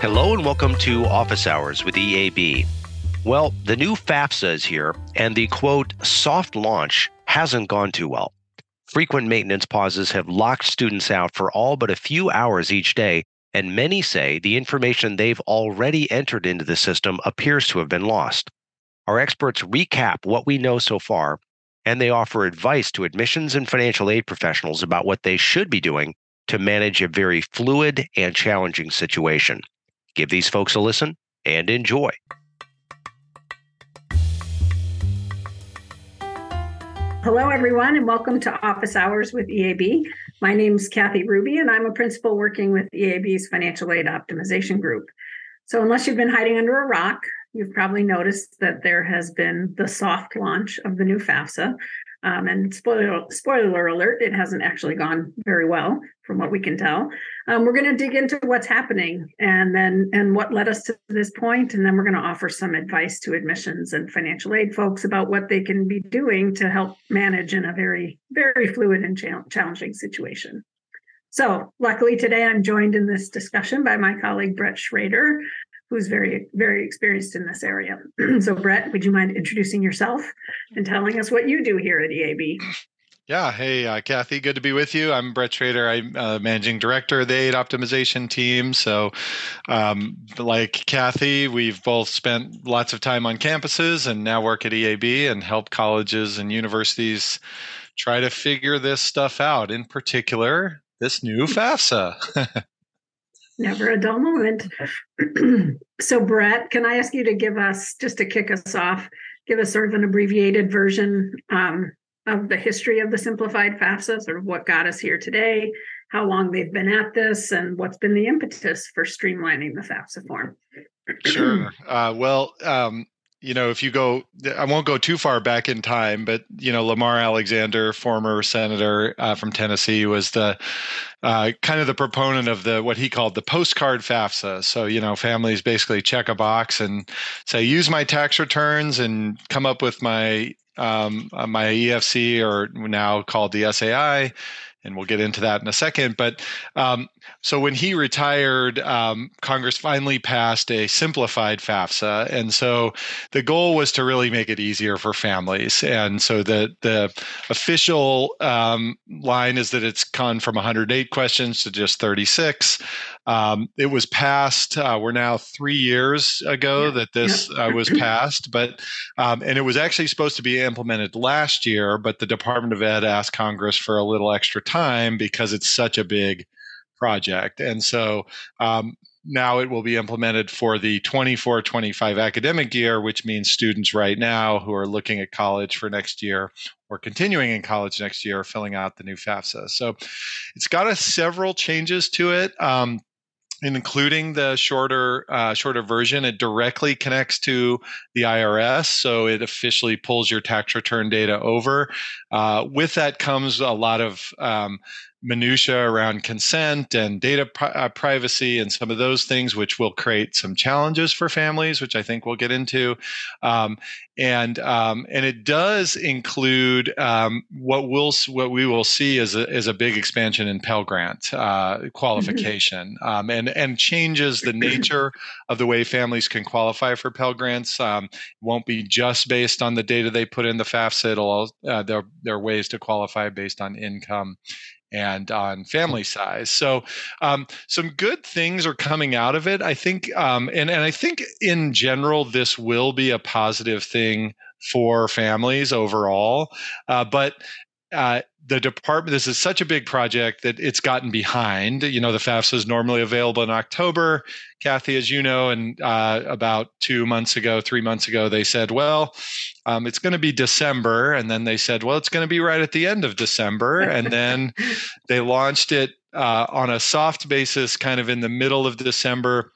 Hello and welcome to Office Hours with EAB. Well, the new FAFSA is here, and the quote, soft launch hasn't gone too well. Frequent maintenance pauses have locked students out for all but a few hours each day, and many say the information they've already entered into the system appears to have been lost. Our experts recap what we know so far, and they offer advice to admissions and financial aid professionals about what they should be doing to manage a very fluid and challenging situation. Give these folks a listen and enjoy. Hello, everyone, and welcome to Office Hours with EAB. My name is Kathy Ruby, and I'm a principal working with EAB's Financial Aid Optimization Group. So, unless you've been hiding under a rock, you've probably noticed that there has been the soft launch of the new FAFSA, um, and spoiler, spoiler alert, it hasn't actually gone very well from what we can tell. Um, we're going to dig into what's happening and then and what led us to this point, and then we're going to offer some advice to admissions and financial aid folks about what they can be doing to help manage in a very very fluid and challenging situation. So, luckily today I'm joined in this discussion by my colleague Brett Schraeder, who's very, very experienced in this area. so, Brett, would you mind introducing yourself and telling us what you do here at EAB? Yeah. Hey, uh, Kathy, good to be with you. I'm Brett Schraeder. I'm uh, managing director of the aid optimization team. So, um, like Kathy, we've both spent lots of time on campuses and now work at EAB and help colleges and universities try to figure this stuff out. In particular, this new FAFSA. Never a dull moment. so, Brett, can I ask you to give us, just to kick us off, give us sort of an abbreviated version um, of the history of the simplified FAFSA, sort of what got us here today, how long they've been at this, and what's been the impetus for streamlining the FAFSA form? sure. Uh, well, um, you know, if you go, I won't go too far back in time, but you know, Lamar Alexander, former senator uh, from Tennessee, was the uh, kind of the proponent of the what he called the postcard FAFSA. So you know, families basically check a box and say, use my tax returns and come up with my um, uh, my EFC or now called the SAI and we'll get into that in a second. But um, so when he retired, um, Congress finally passed a simplified FAFSA, and so the goal was to really make it easier for families. And so the the official um, line is that it's gone from 108 questions to just 36. Um, it was passed. Uh, we're now three years ago yeah. that this yeah. uh, was passed, but um, and it was actually supposed to be implemented last year, but the Department of Ed asked Congress for a little extra time because it's such a big project, and so um, now it will be implemented for the 24 25 academic year, which means students right now who are looking at college for next year or continuing in college next year are filling out the new FAFSA. So it's got a several changes to it. Um, including the shorter uh, shorter version it directly connects to the irs so it officially pulls your tax return data over uh, with that comes a lot of um, minutia around consent and data pri- uh, privacy and some of those things, which will create some challenges for families, which I think we'll get into. Um, and um, and it does include um, what we'll what we will see as a, as a big expansion in Pell Grant uh, qualification, mm-hmm. and and changes the nature of the way families can qualify for Pell Grants. Um, won't be just based on the data they put in the FAFSA. It'll uh, there there are ways to qualify based on income and on family size. So, um, some good things are coming out of it. I think, um, and and I think in general, this will be a positive thing for families overall. Uh, but uh, the department this is such a big project that it's gotten behind. You know the fafsa is normally available in october. Kathy as you know and uh, about two months ago three months ago they said well um, it's going to be december. And then they said well it's going to be right at the end of december. And then they launched it uh, on a soft basis kind of in the middle of december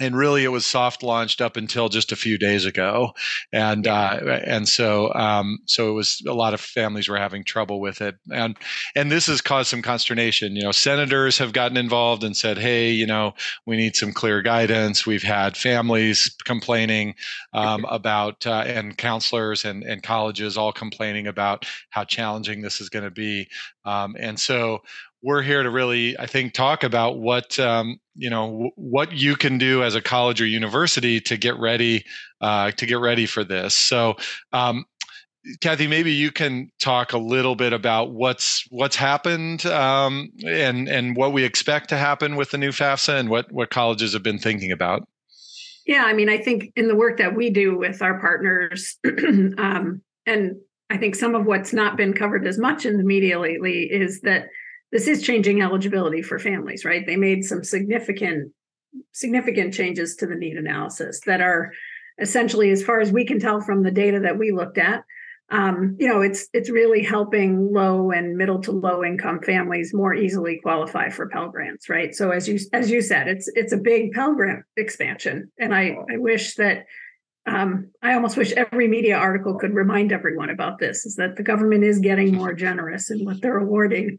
and really it was soft launched up until just a few days ago. And uh, and so um, so it was a lot of families were having trouble with it. And and this has caused some consternation. You know senators have gotten involved and said hey you know we need some clear guidance. We've had families complaining um, about uh, and counselors and and colleges all complaining about how challenging this is going to be. Um, and so we're here to really, I think, talk about what um, you know w- what you can do as a college or university to get ready uh, to get ready for this. So. Um, Kathy, maybe you can talk a little bit about what's what's happened um, and and what we expect to happen with the new FAFSA and what what colleges have been thinking about. Yeah, I mean, I think in the work that we do with our partners, um, and I think some of what's not been covered as much in the media lately is that this is changing eligibility for families, right? They made some significant significant changes to the need analysis that are essentially, as far as we can tell from the data that we looked at, um, you know, it's it's really helping low and middle to low income families more easily qualify for Pell grants, right? So as you as you said, it's it's a big Pell grant expansion, and I I wish that um, I almost wish every media article could remind everyone about this: is that the government is getting more generous in what they're awarding.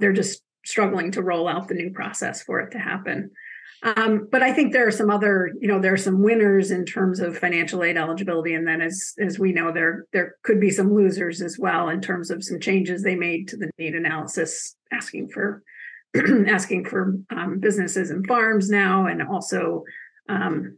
They're just struggling to roll out the new process for it to happen. Um, but I think there are some other, you know, there are some winners in terms of financial aid eligibility, and then as as we know, there there could be some losers as well in terms of some changes they made to the need analysis, asking for asking for um, businesses and farms now, and also um,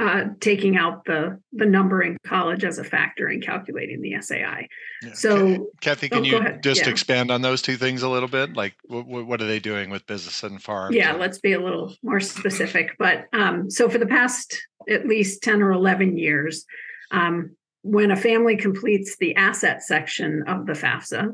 uh, taking out the the number in college as a factor in calculating the SAI. Yeah. So, Kathy, can oh, you just yeah. expand on those two things a little bit? Like, what, what are they doing with business and farms? Yeah, let's be a little more specific. But um, so, for the past at least ten or eleven years, um, when a family completes the asset section of the FAFSA,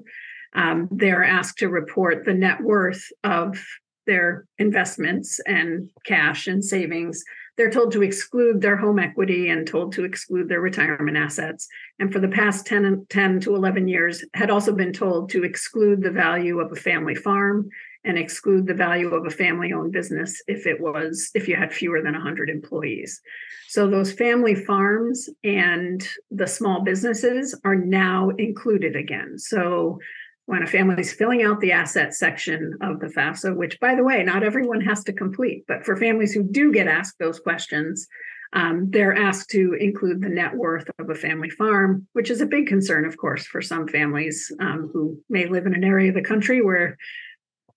um, they're asked to report the net worth of their investments and cash and savings they're told to exclude their home equity and told to exclude their retirement assets. And for the past 10, 10 to 11 years, had also been told to exclude the value of a family farm and exclude the value of a family owned business if it was if you had fewer than 100 employees so those family farms and the small businesses are now included again so when a family is filling out the asset section of the FAFSA, which, by the way, not everyone has to complete, but for families who do get asked those questions, um, they're asked to include the net worth of a family farm, which is a big concern, of course, for some families um, who may live in an area of the country where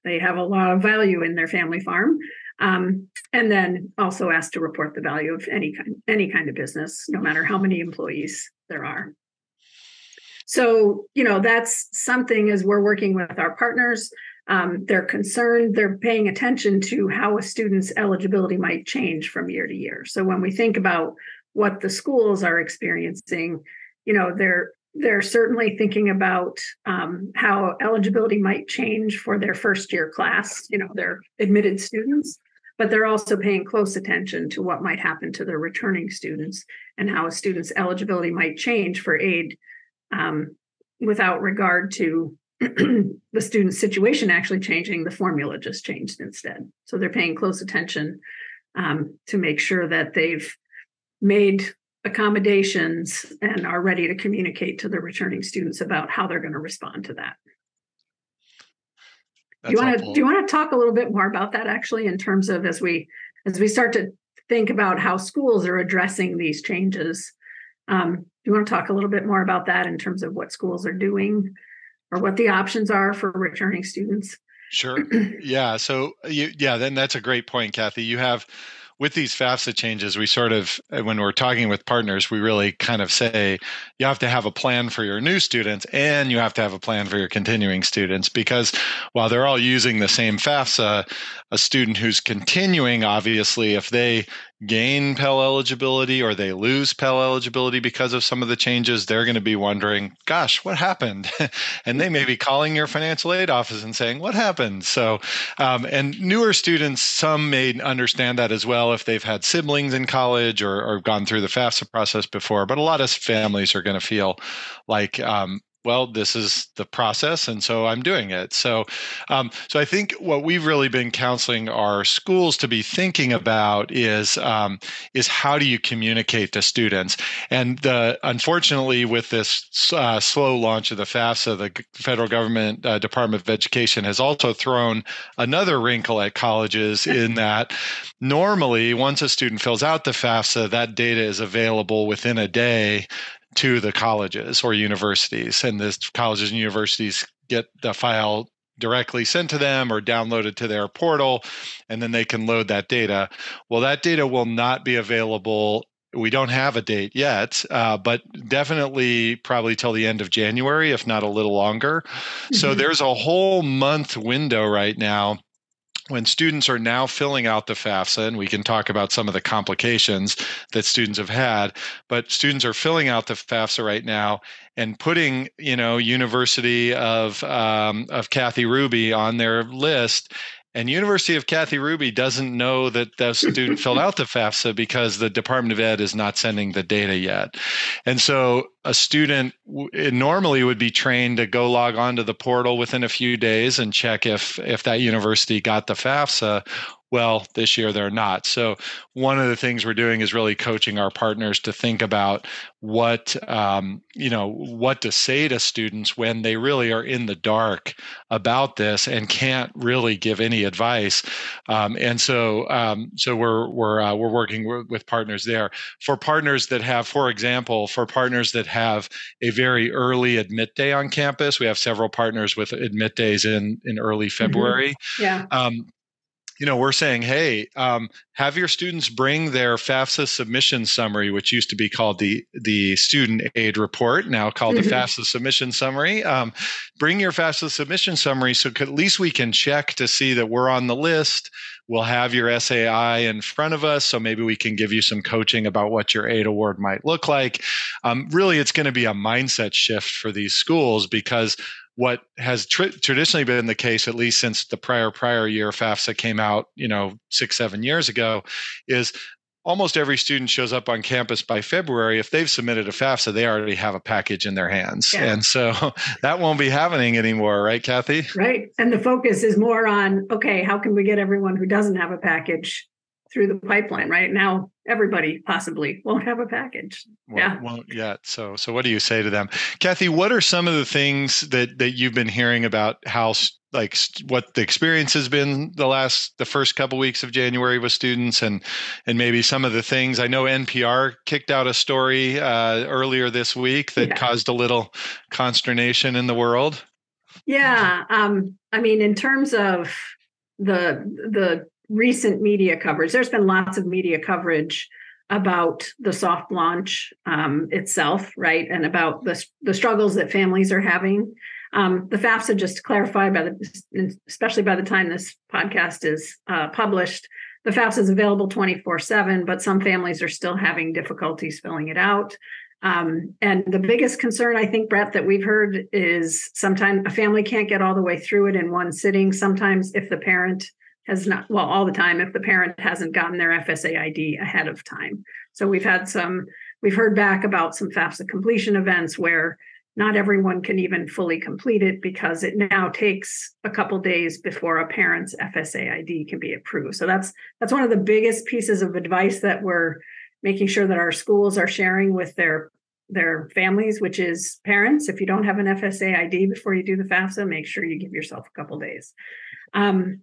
they have a lot of value in their family farm. Um, and then also asked to report the value of any kind any kind of business, no matter how many employees there are. So, you know, that's something as we're working with our partners. Um, they're concerned, they're paying attention to how a student's eligibility might change from year to year. So when we think about what the schools are experiencing, you know, they're they're certainly thinking about um, how eligibility might change for their first year class, you know, their admitted students, but they're also paying close attention to what might happen to their returning students and how a student's eligibility might change for aid um, without regard to the student's situation actually changing, the formula just changed instead. So they're paying close attention um, to make sure that they've made accommodations and are ready to communicate to the returning students about how they're going to respond to that. That's do you want to do you want to talk a little bit more about that actually in terms of as we as we start to think about how schools are addressing these changes um, you want to talk a little bit more about that in terms of what schools are doing or what the options are for returning students? Sure. yeah. So you, yeah, then that's a great point, Kathy. You have with these FAFSA changes, we sort of, uh, when we're talking with partners, we really kind of say you have to have a plan for your new students and you have to have a plan for your continuing students because while they're all using the same FAFSA, a student who's continuing, obviously, if they gain Pell eligibility or they lose Pell eligibility because of some of the changes, they're going to be wondering, gosh, what happened? and they may be calling your financial aid office and saying, what happened? So, um, and newer students, some may understand that as well if they've had siblings in college or, or gone through the FAFSA process before. But a lot of families are going to feel like, um, well, this is the process, and so I'm doing it. So, um, so I think what we've really been counseling our schools to be thinking about is um, is how do you communicate to students? And the, unfortunately, with this uh, slow launch of the FAFSA, the federal government uh, Department of Education has also thrown another wrinkle at colleges in that normally, once a student fills out the FAFSA, that data is available within a day to the colleges or universities, and the colleges and universities get the file directly sent to them or downloaded to their portal, and then they can load that data. Well, that data will not be available we don't have a date yet, uh, but definitely probably till the end of January, if not a little longer. Mm-hmm. So there's a whole month window right now when students are now filling out the FAFSA, and we can talk about some of the complications that students have had, but students are filling out the FAFSA right now and putting, you know, University of um, of Kathy Ruby on their list and University of Kathy Ruby doesn't know that the student filled out the FAFSA because the Department of Ed is not sending the data yet. And so a student normally would be trained to go log on to the portal within a few days and check if if that university got the FAFSA well, this year they're not. So, one of the things we're doing is really coaching our partners to think about what um, you know what to say to students when they really are in the dark about this and can't really give any advice. Um, and so, um, so we're we're uh, we're working with partners there. For partners that have, for example, for partners that have a very early admit day on campus, we have several partners with admit days in in early mm-hmm. February. Mm-hmm. Yeah. You know, we're saying, hey, um, have your students bring their FAFSA submission summary, which used to be called the the student aid report, now called mm-hmm. the FAFSA submission summary. Um, bring your FAFSA submission summary, so at least we can check to see that we're on the list. We'll have your SAI in front of us, so maybe we can give you some coaching about what your aid award might look like. Um, really, it's going to be a mindset shift for these schools because what has tr- traditionally been the case, at least since the prior prior year FAFSA came out, you know, six seven years ago, is almost every student shows up on campus by February. If they've submitted a FAFSA, they already have a package in their hands, yeah. and so that won't be happening anymore, right, Kathy? Right, and the focus is more on okay, how can we get everyone who doesn't have a package through the pipeline right? Now everybody possibly won't have a package. Well, yeah. won't yet. So so what do you say to them? Kathy what are some of the things that that you've been hearing about how like what the experience has been the last the first couple weeks of january with students and and maybe some of the things? I know npr kicked out a story uh, earlier this week that yeah. caused a little consternation in the world. Yeah um i mean in terms of the the recent media coverage. There's been lots of media coverage about the soft launch um, itself, right, and about the the struggles that families are having. Um, the FAFSA, just to clarify, by the especially by the time this podcast is uh, published, the FAFSA is available 24 7, but some families are still having difficulties filling it out. Um, and the biggest concern, I think, Brett, that we've heard is sometimes a family can't get all the way through it in one sitting. Sometimes, if the parent has not well all the time if the parent hasn't gotten their FSA ID ahead of time. So we've had some we've heard back about some FAFSA completion events where not everyone can even fully complete it because it now takes a couple days before a parent's FSA ID can be approved. So that's that's one of the biggest pieces of advice that we're making sure that our schools are sharing with their their families, which is parents. If you don't have an FSA ID before you do the FAFSA, make sure you give yourself a couple days. Um,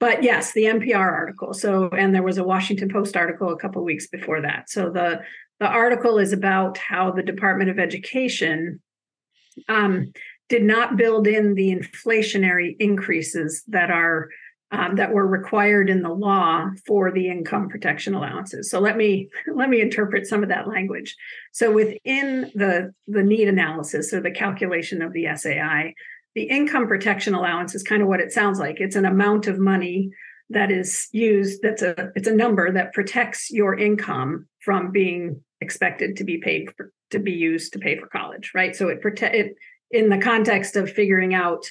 but yes, the NPR article. So, and there was a Washington Post article a couple weeks before that. So the the article is about how the Department of Education um, did not build in the inflationary increases that are um, that were required in the law for the income protection allowances. So let me let me interpret some of that language. So within the the need analysis or the calculation of the SAI, the income protection allowance is kind of what it sounds like. It's an amount of money that is used that's a it's a number that protects your income from being expected to be paid for, to be used to pay for college, right? So it protect it in the context of figuring out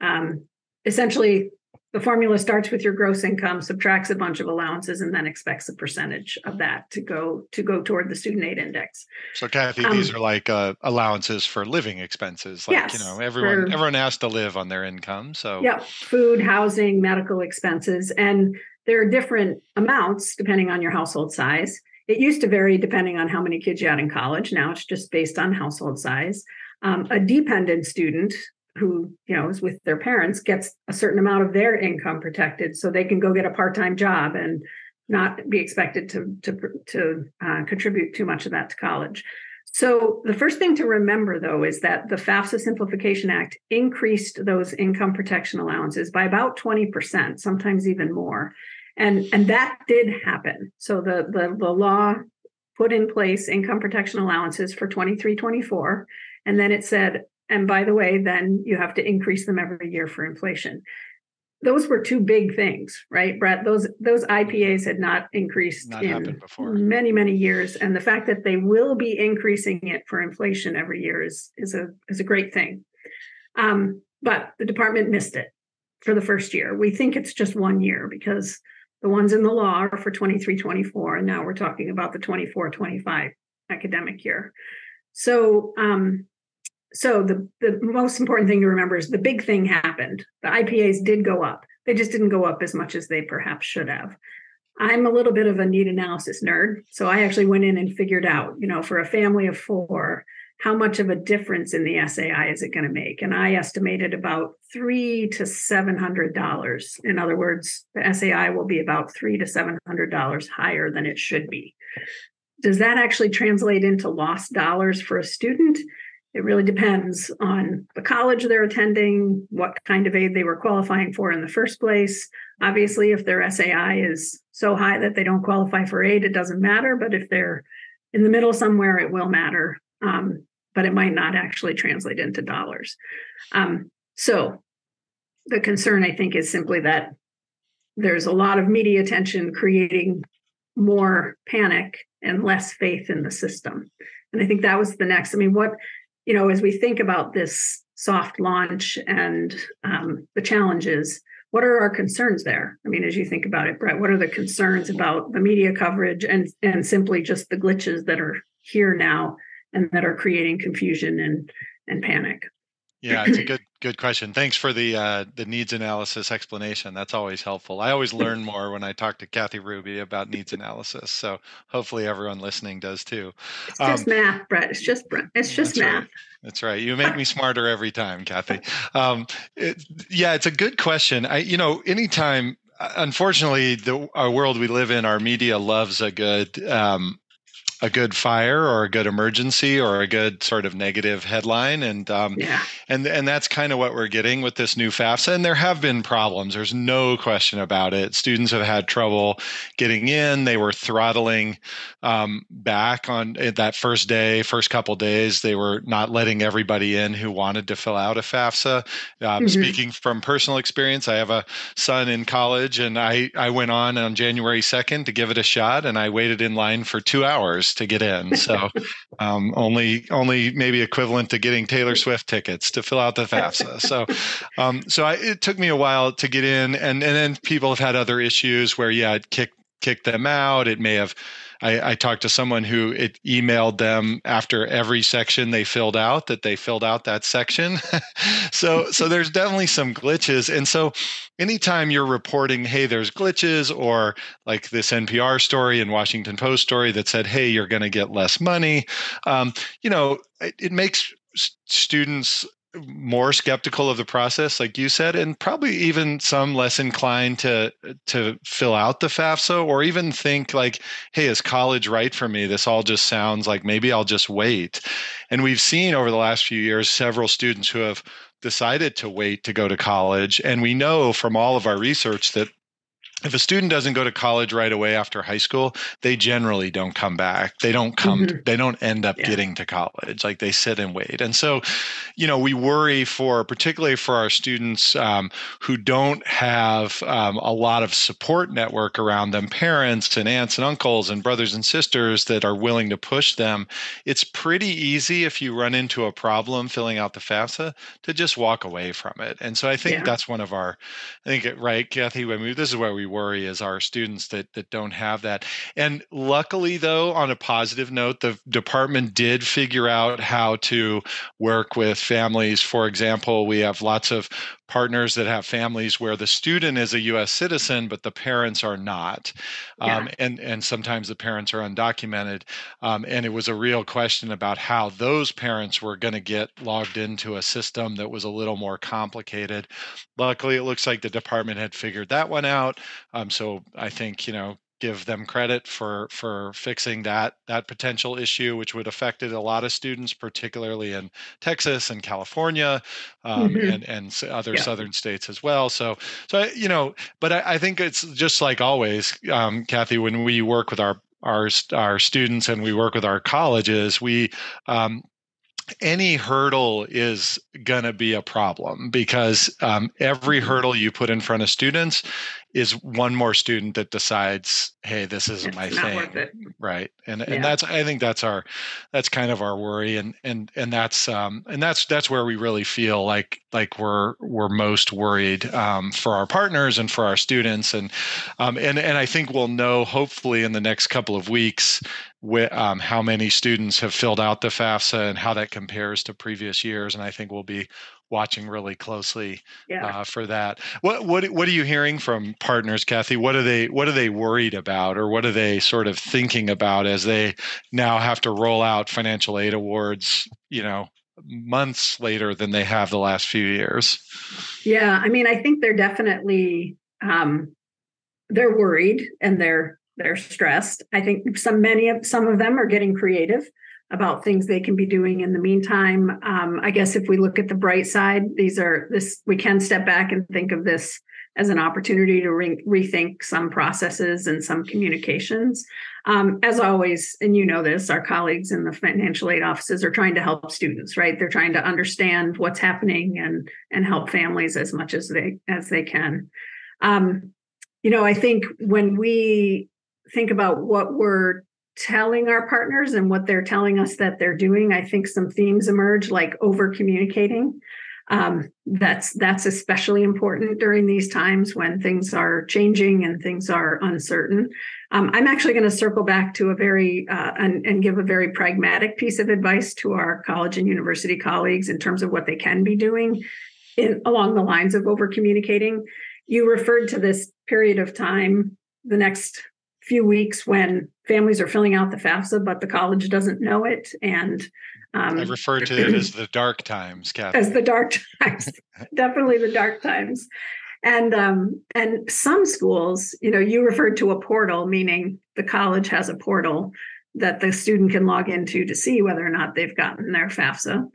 um, essentially the formula starts with your gross income subtracts a bunch of allowances and then expects a percentage of that to go to go toward the student aid index. So kathy um, these are like uh, allowances for living expenses like yes, you know everyone for, everyone has to live on their income so. Yeah food housing medical expenses and there are different amounts depending on your household size. It used to vary depending on how many kids you had in college now it's just based on household size. Um, a dependent student who you know is with their parents gets a certain amount of their income protected so they can go get a part-time job and not be expected to to to uh, contribute too much of that to college So, the first thing to remember, though, is that the FAFSA Simplification Act increased those income protection allowances by about 20%, sometimes even more. And, and that did happen. So, the, the, the law put in place income protection allowances for 23 24. And then it said, and by the way, then you have to increase them every year for inflation those were two big things, right, Brett? Those those IPAs had not increased not in many many years, and the fact that they will be increasing it for inflation every year is is a is a great thing. Um, but the department missed it for the first year. We think it's just one year because the ones in the law are for 23 24, and now we're talking about the 24 25 academic year. So um, so the, the most important thing to remember is the big thing happened. The IPAs did go up. They just didn't go up as much as they perhaps should have. I'm a little bit of a need analysis nerd. So I actually went in and figured out, you know, for a family of four, how much of a difference in the SAI is it going to make? And I estimated about three to seven hundred dollars. In other words, the SAI will be about three to seven hundred dollars higher than it should be. Does that actually translate into lost dollars for a student? It really depends on the college they're attending, what kind of aid they were qualifying for in the first place. Obviously, if their SAI is so high that they don't qualify for aid, it doesn't matter. But if they're in the middle somewhere, it will matter. Um, but it might not actually translate into dollars. Um, so the concern, I think, is simply that there's a lot of media attention creating more panic and less faith in the system. And I think that was the next. I mean, what you know, as we think about this soft launch and um, the challenges, what are our concerns there? I mean, as you think about it, Brett, what are the concerns about the media coverage and and simply just the glitches that are here now and that are creating confusion and and panic? Yeah, it's a good good question. Thanks for the uh, the needs analysis explanation. That's always helpful. I always learn more when I talk to Kathy Ruby about needs analysis. So hopefully everyone listening does too. It's just um, math, Brett. It's just it's just math. Right. That's right. You make me smarter every time, Kathy. Um, it, yeah, it's a good question. I, you know, anytime unfortunately the our world we live in our media loves a good um, a good fire or a good emergency or a good sort of negative headline. And um, yeah. and and that's kind of what we're getting with this new FAFSA. And there have been problems. There's no question about it. Students have had trouble getting in. They were throttling um, back on eh, that first day first couple days. They were not letting everybody in who wanted to fill out a FAFSA. Um, mm-hmm. speaking from personal experience I have a son in college and I I went on on January 2nd to give it a shot and I waited in line for 2 hours to get in. So um, only only maybe equivalent to getting Taylor Swift tickets to fill out the FAFSA. So um, so I, it took me a while to get in, and and then people have had other issues where yeah, it kicked kicked them out. It may have I, I, talked to someone who it emailed them after every section they filled out that they filled out that section. so so there's definitely some glitches. And so anytime you're reporting, hey, there's glitches, or like this NPR story and Washington Post story that said, hey, you're going to get less money, um, you know, it, it makes students more skeptical of the process like you said and probably even some less inclined to to fill out the FAFSA or even think like hey is college right for me? This all just sounds like maybe I'll just wait. And we've seen over the last few years several students who have decided to wait to go to college and we know from all of our research that if a student doesn't go to college right away after high school they generally don't come back they don't come mm-hmm. they don't end up yeah. getting to college like they sit and wait and so you know we worry for particularly for our students um, who don't have um, a lot of support network around them parents and aunts and uncles and brothers and sisters that are willing to push them it's pretty easy if you run into a problem filling out the fafsa to just walk away from it and so i think yeah. that's one of our i think right kathy I mean, this is where we worry is our students that that don't have that. And luckily, though, on a positive note, the department did figure out how to work with families. For example, we have lots of partners that have families where the student is a U.S. citizen, but the parents are not, yeah. um, and and sometimes the parents are undocumented. Um, and it was a real question about how those parents were going to get logged into a system that was a little more complicated. Luckily, it looks like the department had figured that one out. Um, so I think you know give them credit for for fixing that that potential issue, which would affected a lot of students, particularly in Texas and California, um, mm-hmm. and and other yeah. southern states as well. So so you know, but I, I think it's just like always, um, Kathy, when we work with our our our students and we work with our colleges, we um, any hurdle is going to be a problem because um, every mm-hmm. hurdle you put in front of students is one more student that decides hey this isn't it's my thing right and yeah. and that's i think that's our that's kind of our worry and and and that's um and that's that's where we really feel like like we're we're most worried um, for our partners and for our students and um, and and i think we'll know hopefully in the next couple of weeks with, um, how many students have filled out the FAFSA and how that compares to previous years. And I think we'll be watching really closely yeah. uh, for that. What what what are you hearing from partners, Kathy? What are they what are they worried about, or what are they sort of thinking about as they now have to roll out financial aid awards? You know, months later than they have the last few years. Yeah, I mean, I think they're definitely um, they're worried and they're they're stressed. I think some many of some of them are getting creative about things they can be doing in the meantime. Um, I guess if we look at the bright side, these are this we can step back and think of this as an opportunity to re- rethink some processes and some communications. Um, as always, and you know this, our colleagues in the financial aid offices are trying to help students, right? They're trying to understand what's happening and and help families as much as they as they can. Um, you know, I think when we think about what we're telling our partners and what they're telling us that they're doing, I think some themes emerge like over communicating. Um, that's that's especially important during these times when things are changing and things are uncertain. Um, I'm actually going to circle back to a very uh, and, and give a very pragmatic piece of advice to our college and university colleagues in terms of what they can be doing in, along the lines of over communicating. You referred to this period of time, the next few weeks when families are filling out the FAFSA, but the college doesn't know it. And um, I refer to it as the dark times, Kathy. As the dark times, definitely the dark times. And um, and some schools, you know, you referred to a portal, meaning the college has a portal that the student can log into to see whether or not they've gotten their FAFSA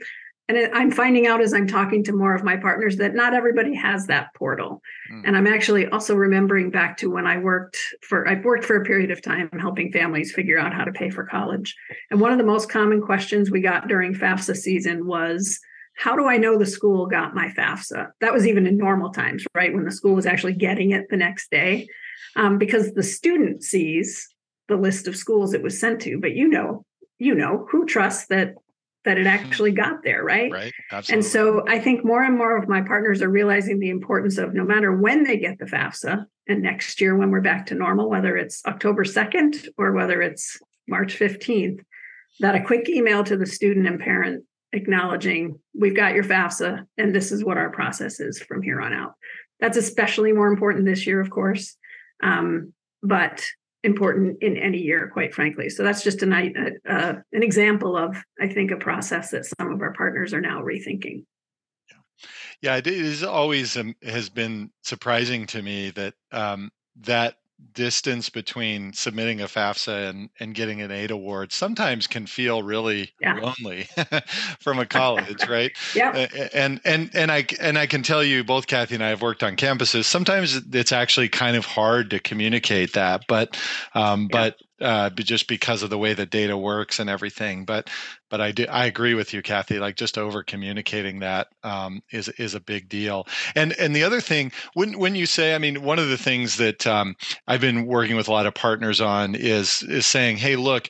and I'm finding out as I'm talking to more of my partners that not everybody has that portal. Mm. And I'm actually also remembering back to when I worked for I've worked for a period of time helping families figure out how to pay for college. And one of the most common questions we got during FAFSA season was how do I know the school got my FAFSA? That was even in normal times, right? When the school was actually getting it the next day. Um, because the student sees the list of schools it was sent to, but you know, you know who trusts that that it actually got there, right? Right. Absolutely. And so I think more and more of my partners are realizing the importance of no matter when they get the FAFSA and next year when we're back to normal, whether it's October 2nd or whether it's March 15th, that a quick email to the student and parent acknowledging we've got your FAFSA and this is what our process is from here on out. That's especially more important this year, of course. Um, but important in any year, quite frankly. So that's just an uh, an example of, I think, a process that some of our partners are now rethinking. Yeah, it is always um, has been surprising to me that um, that distance between submitting a FAFSA and, and getting an aid award sometimes can feel really yeah. lonely from a college, right? yeah. And and and I and I can tell you, both Kathy and I have worked on campuses. Sometimes it's actually kind of hard to communicate that, but um, yeah. but uh, just because of the way the data works and everything. But but I do I agree with you, Kathy. Like just over communicating that um, is is a big deal. And and the other thing when when you say, I mean, one of the things that um, I've been working with a lot of partners on is is saying, hey, look,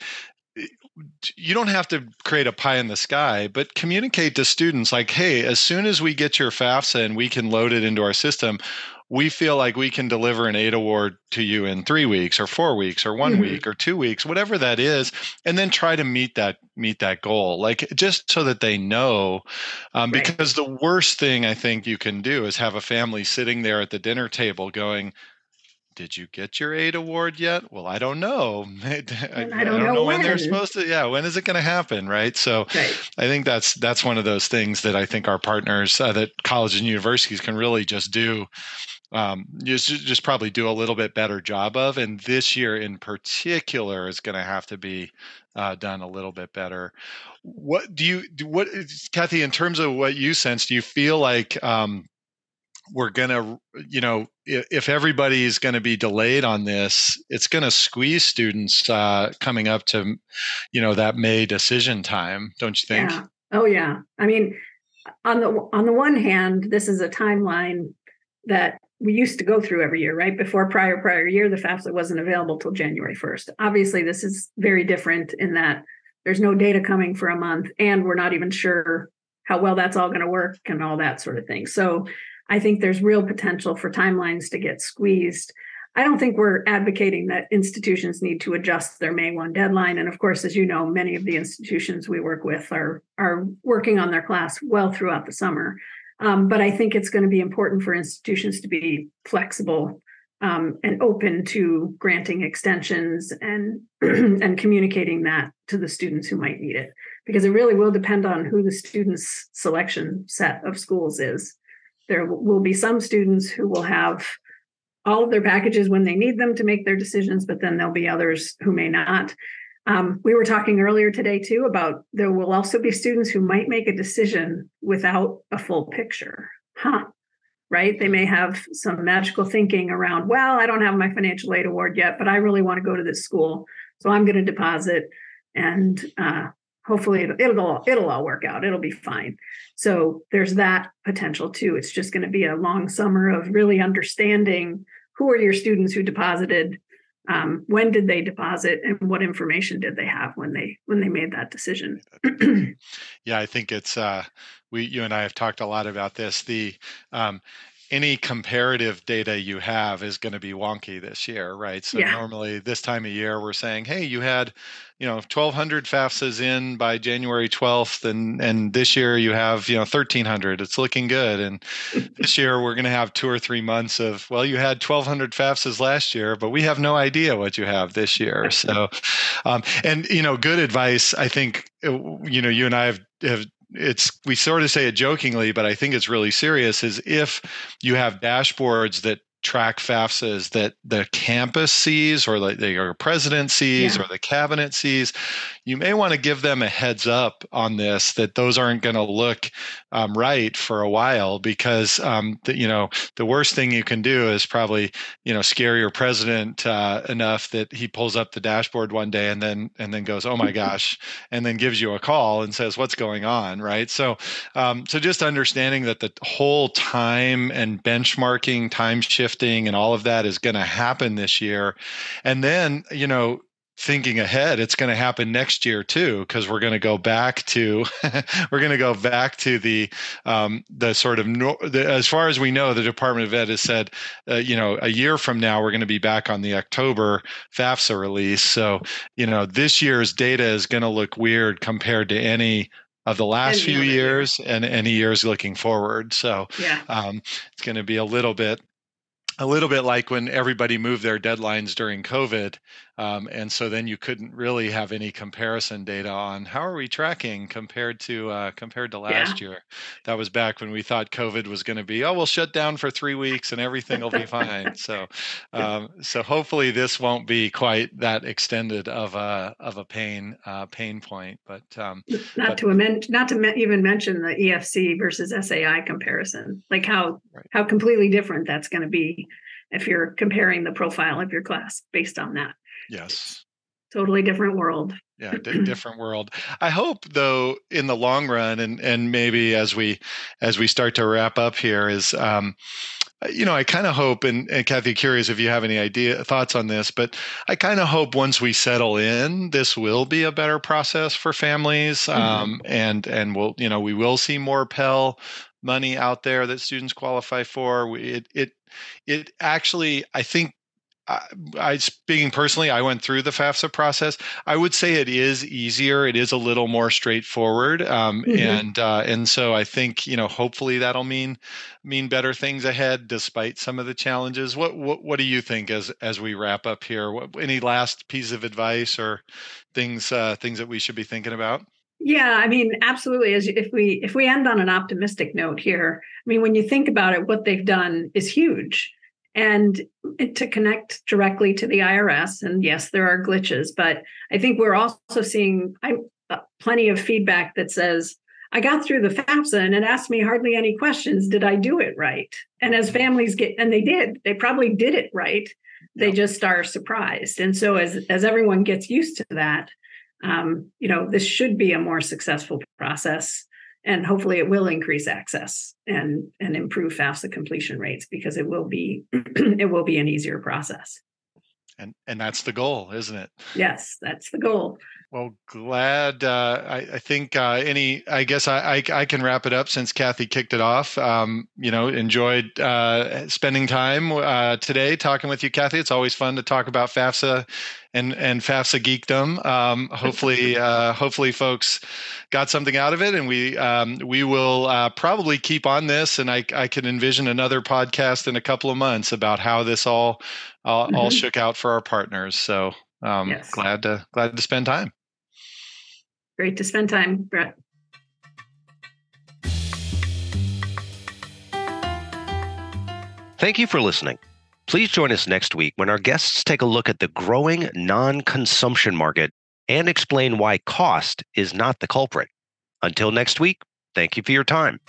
you don't have to create a pie in the sky, but communicate to students like, hey, as soon as we get your FAFSA and we can load it into our system, we feel like we can deliver an aid award to you in three weeks or four weeks or one mm-hmm. week or two weeks whatever that is and then try to meet that meet that goal like just so that they know um, right. because the worst thing i think you can do is have a family sitting there at the dinner table going did you get your aid award yet? Well, I don't know. I, don't, I don't know, know when. when. they're supposed to. Yeah, when is it going to happen? Right. So, right. I think that's that's one of those things that I think our partners, uh, that colleges and universities, can really just do um, just just probably do a little bit better job of. And this year in particular is going to have to be uh, done a little bit better. What do you? What Kathy, in terms of what you sense, do you feel like um, we're going to, you know, if, if everybody is going to be delayed on this, it's going to squeeze students uh, coming up to, you know, that May decision time, don't you think? Yeah. Oh yeah. I mean, on the on the one hand, this is a timeline that we used to go through every year, right? Before prior prior year, the FAFSA wasn't available till January 1st. Obviously, this is very different in that there's no data coming for a month, and we're not even sure how well that's all going to work and all that sort of thing. So I think there's real potential for timelines to get squeezed. I don't think we're advocating that institutions need to adjust their May 1 deadline. And of course, as you know, many of the institutions we work with are, are working on their class well throughout the summer. Um, but I think it's going to be important for institutions to be flexible um, and open to granting extensions and and communicating that to the students who might need it, because it really will depend on who the students' selection set of schools is. There will be some students who will have all of their packages when they need them to make their decisions, but then there'll be others who may not. Um, we were talking earlier today too about there will also be students who might make a decision without a full picture. Huh. Right? They may have some magical thinking around, well, I don't have my financial aid award yet, but I really want to go to this school. So I'm going to deposit and uh, hopefully it'll, it'll it'll all work out. It'll be fine. So there's that potential too. It's just going to be a long summer of really understanding who are your students who deposited, um, when did they deposit, and what information did they have when they when they made that decision. yeah, I think it's uh, we you and I have talked a lot about this. The um, any comparative data you have is going to be wonky this year, right? So yeah. normally this time of year we're saying, hey, you had, you know, 1,200 FAFSAs in by January 12th, and and this year you have, you know, 1,300. It's looking good, and this year we're going to have two or three months of, well, you had 1,200 FAFSAs last year, but we have no idea what you have this year. So, um, and you know, good advice. I think, uh, you know, you and I have have it's we sort of say it jokingly, but I think it's really serious. Is if you have dashboards that track FAFSAs that the campus sees or like the president sees yeah. or the cabinet sees, you may want to give them a heads up on this that those aren't going to look um, right for a while because um, the, you know the worst thing you can do is probably you know scare your president uh, enough that he pulls up the dashboard one day and then and then goes oh my gosh and then gives you a call and says what's going on right so um, so just understanding that the whole time and benchmarking time shift shifting and all of that is going to happen this year. And then, you know, thinking ahead it's going to happen next year too because we're going to go back to we're going to go back to the um, the sort of no, the, as far as we know the department of ed has said uh, you know a year from now we're going to be back on the october fafsa release so you know this year's data is going to look weird compared to any of the last few years and any years looking forward so yeah. um, it's going to be a little bit a little bit like when everybody moved their deadlines during COVID. Um, and so then you couldn't really have any comparison data on how are we tracking compared to uh, compared to last yeah. year. That was back when we thought COVID was going to be oh we'll shut down for three weeks and everything will be fine. So um, so hopefully this won't be quite that extended of a of a pain uh, pain point. But um, not but, to amend, not to me- even mention the EFC versus SAI comparison, like how right. how completely different that's going to be if you're comparing the profile of your class based on that. Yes. Totally different world. Yeah, d- different world. I hope though in the long run and and maybe as we as we start to wrap up here is um you know, I kind of hope, and, and Kathy, curious if you have any idea thoughts on this, but I kind of hope once we settle in, this will be a better process for families, mm-hmm. um, and and we'll, you know, we will see more Pell money out there that students qualify for. It it it actually, I think I, I, speaking personally, I went through the FAFSA process. I would say it is easier. It is a little more straightforward, um, mm-hmm. and uh, and so I think you know hopefully that'll mean mean better things ahead, despite some of the challenges. What what what do you think as as we wrap up here? What, any last piece of advice or things uh, things that we should be thinking about? Yeah, I mean, absolutely. As if we if we end on an optimistic note here, I mean, when you think about it, what they've done is huge and to connect directly to the IRS. And yes, there are glitches, but I think we're also seeing I, uh, plenty of feedback that says, I got through the FAFSA and it asked me hardly any questions. Did I do it right? And as families get, and they did, they probably did it right. They just are surprised. And so as as everyone gets used to that, um, you know, this should be a more successful process and hopefully it will increase access and and improve FAFSA completion rates because it will be it will be an easier process. And and that's the goal, isn't it? Yes, that's the goal. Well, glad. Uh, I, I, think uh, any. I guess I, I, I can wrap it up since Kathy kicked it off. Um, you know, enjoyed uh, spending time uh, today talking with you, Kathy. It's always fun to talk about FAFSA and and FAFSA geekdom. Um, hopefully, uh, hopefully, folks got something out of it, and we um, we will uh, probably keep on this. And I I can envision another podcast in a couple of months about how this all all, mm-hmm. all shook out for our partners. So um, yes. glad to glad to spend time. Great to spend time, Brett. Thank you for listening. Please join us next week when our guests take a look at the growing non consumption market and explain why cost is not the culprit. Until next week, thank you for your time.